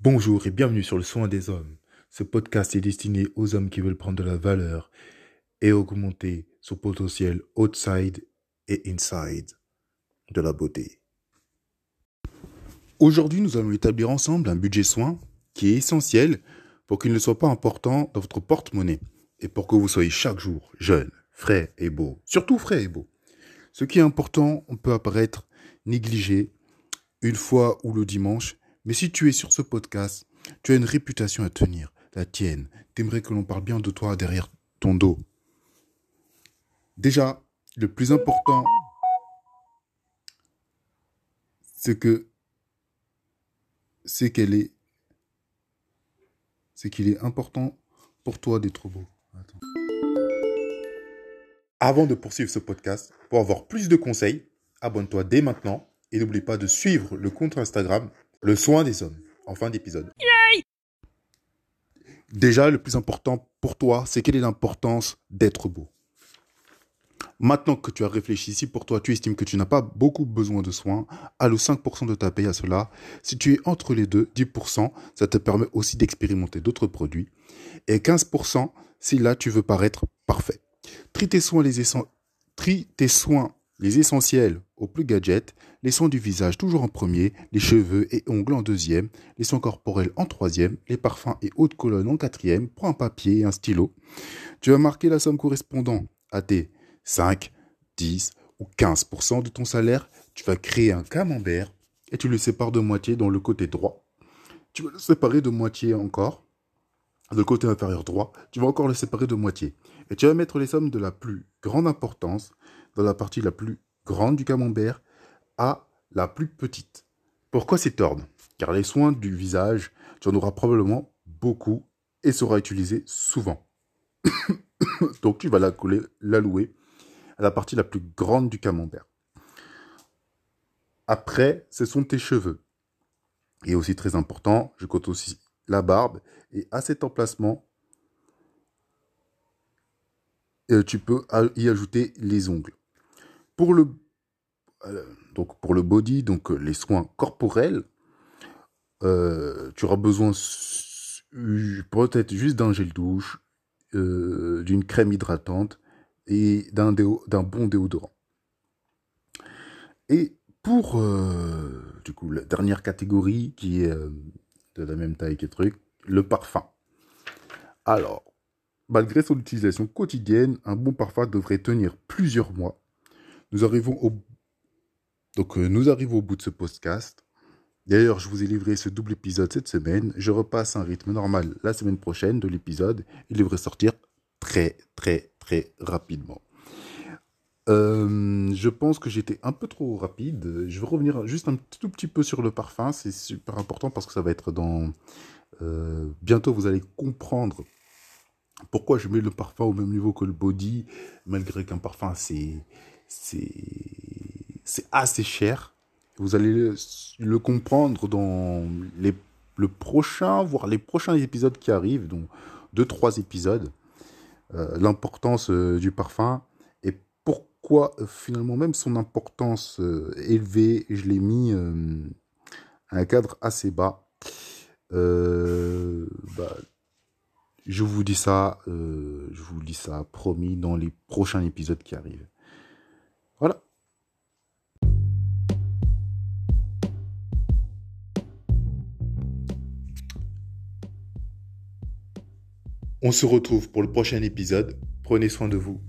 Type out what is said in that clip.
Bonjour et bienvenue sur le soin des hommes. Ce podcast est destiné aux hommes qui veulent prendre de la valeur et augmenter son potentiel outside et inside de la beauté. Aujourd'hui, nous allons établir ensemble un budget soin qui est essentiel pour qu'il ne soit pas important dans votre porte-monnaie et pour que vous soyez chaque jour jeune, frais et beau. Surtout frais et beau. Ce qui est important, on peut apparaître négligé une fois ou le dimanche, mais si tu es sur ce podcast, tu as une réputation à tenir, la tienne. T'aimerais que l'on parle bien de toi derrière ton dos. Déjà, le plus important, c'est que c'est qu'elle est c'est qu'il est important pour toi d'être beau. Avant de poursuivre ce podcast, pour avoir plus de conseils, abonne-toi dès maintenant et n'oublie pas de suivre le compte Instagram Le Soin des Hommes en fin d'épisode. Déjà, le plus important pour toi, c'est quelle est l'importance d'être beau. Maintenant que tu as réfléchi, si pour toi tu estimes que tu n'as pas beaucoup besoin de soins, alloue 5% de ta paye à cela. Si tu es entre les deux, 10%, ça te permet aussi d'expérimenter d'autres produits. Et 15% si là tu veux paraître parfait. Trie tes soins, les, Trie tes soins, les essentiels au plus gadget, les soins du visage toujours en premier, les cheveux et ongles en deuxième, les soins corporels en troisième, les parfums et haute colonne en quatrième. Prends un papier et un stylo. Tu vas marquer la somme correspondant à tes 5, 10 ou 15% de ton salaire, tu vas créer un camembert et tu le sépares de moitié dans le côté droit. Tu vas le séparer de moitié encore. Le côté inférieur droit, tu vas encore le séparer de moitié. Et tu vas mettre les sommes de la plus grande importance la partie la plus grande du camembert à la plus petite. Pourquoi cet ordre Car les soins du visage, tu en auras probablement beaucoup et sera utilisé souvent. Donc tu vas l'allouer à la partie la plus grande du camembert. Après, ce sont tes cheveux. Et aussi très important, je compte aussi la barbe. Et à cet emplacement, euh, tu peux y ajouter les ongles. Pour le, euh, donc le body, donc euh, les soins corporels, tu auras besoin peut-être juste d'un gel douche, d'une crème hydratante et d'un bon déodorant. Et pour euh, du coup la dernière catégorie qui est euh, de la même taille que truc, le parfum. Alors, malgré son utilisation quotidienne, un bon parfum devrait tenir plusieurs mois. Nous arrivons au donc euh, nous arrivons au bout de ce podcast. D'ailleurs, je vous ai livré ce double épisode cette semaine. Je repasse un rythme normal la semaine prochaine de l'épisode. Il devrait sortir très très très rapidement. Euh, je pense que j'étais un peu trop rapide. Je vais revenir juste un tout petit peu sur le parfum. C'est super important parce que ça va être dans... Euh, bientôt, vous allez comprendre pourquoi je mets le parfum au même niveau que le body, malgré qu'un parfum, c'est... C'est assez cher. Vous allez le, comprendre dans les, le prochain, voire les prochains épisodes qui arrivent, donc deux, trois épisodes. Euh, l'importance euh, du parfum et pourquoi euh, finalement même son importance élevée, je l'ai mis à un cadre assez bas. Bah, je vous dis ça, je vous dis ça promis dans les prochains épisodes qui arrivent. On se retrouve pour le prochain épisode. Prenez soin de vous.